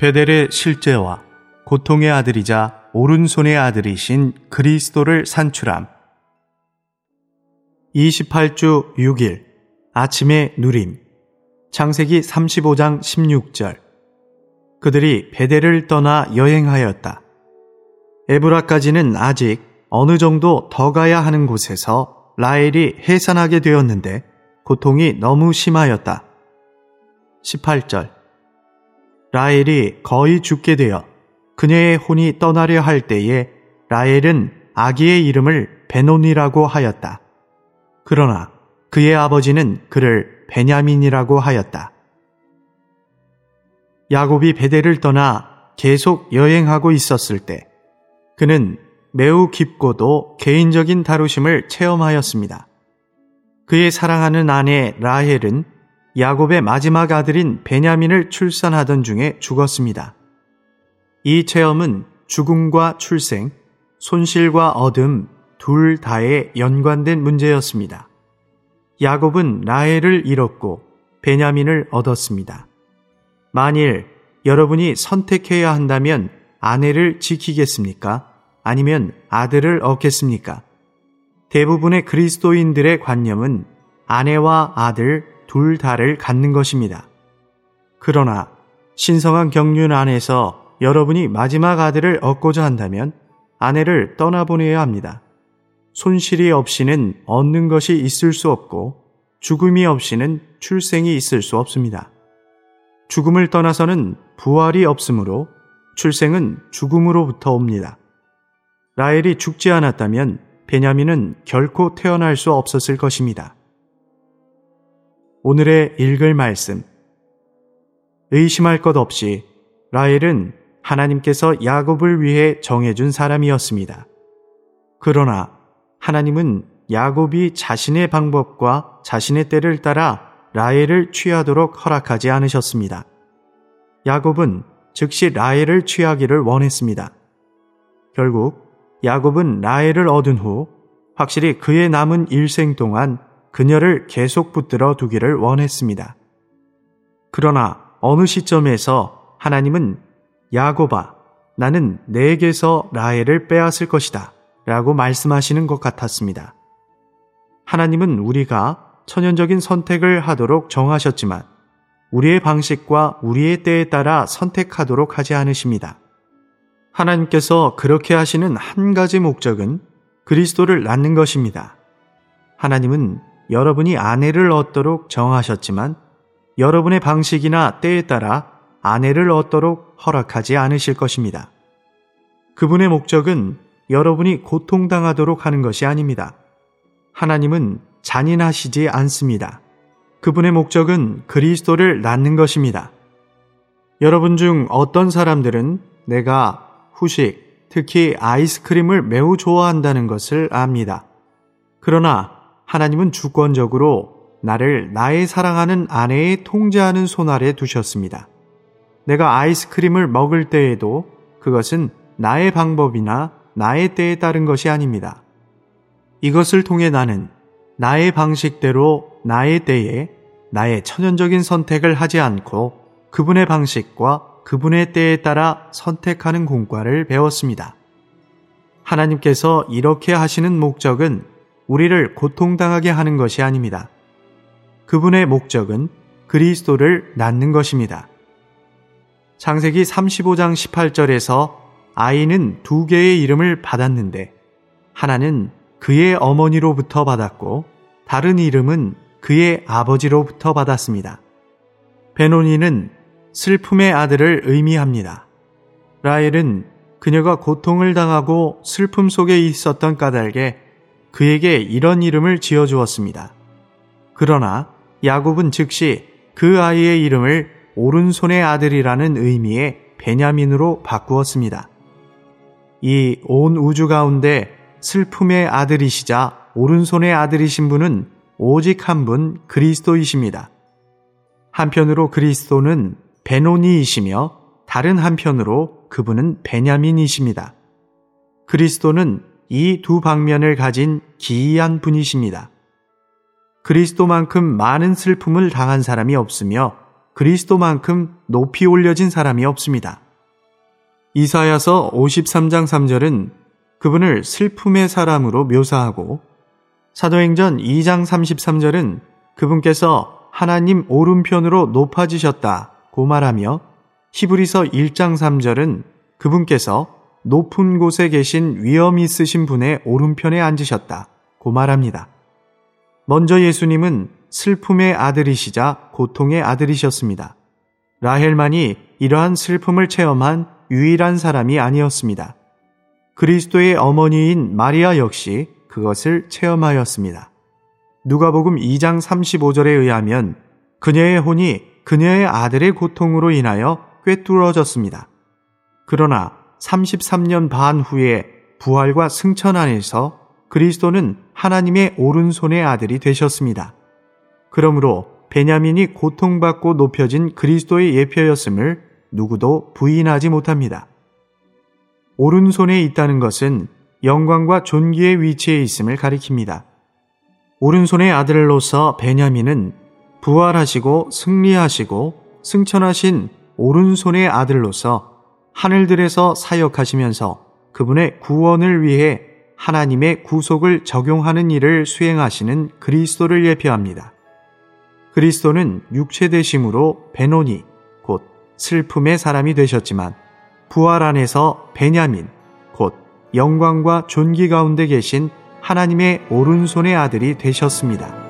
베델의 실제와 고통의 아들이자 오른손의 아들이신 그리스도를 산출함. 28주 6일 아침의 누림 창세기 35장 16절 그들이 베델을 떠나 여행하였다. 에브라까지는 아직 어느 정도 더 가야 하는 곳에서 라헬이 해산하게 되었는데 고통이 너무 심하였다. 18절 라헬이 거의 죽게 되어 그녀의 혼이 떠나려 할 때에 라헬은 아기의 이름을 베논이라고 하였다. 그러나 그의 아버지는 그를 베냐민이라고 하였다. 야곱이 베델을 떠나 계속 여행하고 있었을 때 그는 매우 깊고도 개인적인 다루심을 체험하였습니다. 그의 사랑하는 아내 라헬은 야곱의 마지막 아들인 베냐민을 출산하던 중에 죽었습니다. 이 체험은 죽음과 출생, 손실과 얻음 둘 다에 연관된 문제였습니다. 야곱은 라헬을 잃었고 베냐민을 얻었습니다. 만일 여러분이 선택해야 한다면 아내를 지키겠습니까? 아니면 아들을 얻겠습니까? 대부분의 그리스도인들의 관념은 아내와 아들 둘 다를 갖는 것입니다. 그러나 신성한 경륜 안에서 여러분이 마지막 아들을 얻고자 한다면 아내를 떠나보내야 합니다. 손실이 없이는 얻는 것이 있을 수 없고 죽음이 없이는 출생이 있을 수 없습니다. 죽음을 떠나서는 부활이 없으므로 출생은 죽음으로부터 옵니다. 라헬이 죽지 않았다면 베냐민은 결코 태어날 수 없었을 것입니다. 오늘의 읽을 말씀. 의심할 것 없이 라헬은 하나님께서 야곱을 위해 정해준 사람이었습니다. 그러나 하나님은 야곱이 자신의 방법과 자신의 때를 따라 라헬을 취하도록 허락하지 않으셨습니다. 야곱은 즉시 라헬을 취하기를 원했습니다. 결국 야곱은 라헬을 얻은 후 확실히 그의 남은 일생 동안 그녀를 계속 붙들어 두기를 원했습니다. 그러나 어느 시점에서 하나님은 야곱아, 나는 내게서 라헬을 빼앗을 것이다. 라고 말씀하시는 것 같았습니다. 하나님은 우리가 천연적인 선택을 하도록 정하셨지만 우리의 방식과 우리의 때에 따라 선택하도록 하지 않으십니다. 하나님께서 그렇게 하시는 한 가지 목적은 그리스도를 낳는 것입니다. 하나님은 여러분이 아내를 얻도록 정하셨지만 여러분의 방식이나 때에 따라 아내를 얻도록 허락하지 않으실 것입니다. 그분의 목적은 여러분이 고통당하도록 하는 것이 아닙니다. 하나님은 잔인하시지 않습니다. 그분의 목적은 그리스도를 낳는 것입니다. 여러분 중 어떤 사람들은 내가 후식, 특히 아이스크림을 매우 좋아한다는 것을 압니다. 그러나 하나님은 주권적으로 나를 나의 사랑하는 아내의 통제하는 손 아래 두셨습니다. 내가 아이스크림을 먹을 때에도 그것은 나의 방법이나 나의 때에 따른 것이 아닙니다. 이것을 통해 나는 나의 방식대로 나의 때에 나의 천연적인 선택을 하지 않고 그분의 방식과 그분의 때에 따라 선택하는 공과를 배웠습니다. 하나님께서 이렇게 하시는 목적은 우리를 고통당하게 하는 것이 아닙니다. 그분의 목적은 그리스도를 낳는 것입니다. 창세기 35장 18절에서 아이는 두 개의 이름을 받았는데 하나는 그의 어머니로부터 받았고 다른 이름은 그의 아버지로부터 받았습니다. 베노니는 슬픔의 아들을 의미합니다. 라헬은 그녀가 고통을 당하고 슬픔 속에 있었던 까닭에 그에게 이런 이름을 지어주었습니다. 그러나 야곱은 즉시 그 아이의 이름을 오른손의 아들이라는 의미의 베냐민으로 바꾸었습니다. 이 온 우주 가운데 슬픔의 아들이시자 오른손의 아들이신 분은 오직 한 분 그리스도이십니다. 한편으로 그리스도는 베노니이시며 다른 한편으로 그분은 베냐민이십니다. 그리스도는 이 두 방면을 가진 기이한 분이십니다. 그리스도만큼 많은 슬픔을 당한 사람이 없으며 그리스도만큼 높이 올려진 사람이 없습니다. 이사야서 53장 3절은 그분을 슬픔의 사람으로 묘사하고 사도행전 2장 33절은 그분께서 하나님 오른편으로 높아지셨다고 말하며 히브리서 1장 3절은 그분께서 높은 곳에 계신 위엄 있으신 분의 오른편에 앉으셨다 고 말합니다. 먼저 예수님은 슬픔의 아들이시자 고통의 아들이셨습니다. 라헬만이 이러한 슬픔을 체험한 유일한 사람이 아니었습니다. 그리스도의 어머니인 마리아 역시 그것을 체험하였습니다. 누가복음 2장 35절에 의하면 그녀의 혼이 그녀의 아들의 고통으로 인하여 꿰뚫어졌습니다. 그러나 33년 반 후에 부활과 승천 안에서 그리스도는 하나님의 오른손의 아들이 되셨습니다. 그러므로 베냐민이 고통받고 높여진 그리스도의 예표였음을 누구도 부인하지 못합니다. 오른손에 있다는 것은 영광과 존귀의 위치에 있음을 가리킵니다. 오른손의 아들로서 베냐민은 부활하시고 승리하시고 승천하신 오른손의 아들로서 하늘들에서 사역하시면서 그분의 구원을 위해 하나님의 구속을 적용하는 일을 수행하시는 그리스도를 예표합니다. 그리스도는 육체되심으로 베노니, 곧 슬픔의 사람이 되셨지만 부활 안에서 베냐민, 곧 영광과 존귀 가운데 계신 하나님의 오른손의 아들이 되셨습니다.